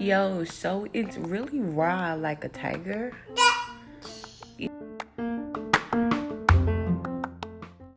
Yo, so it's really raw like a tiger.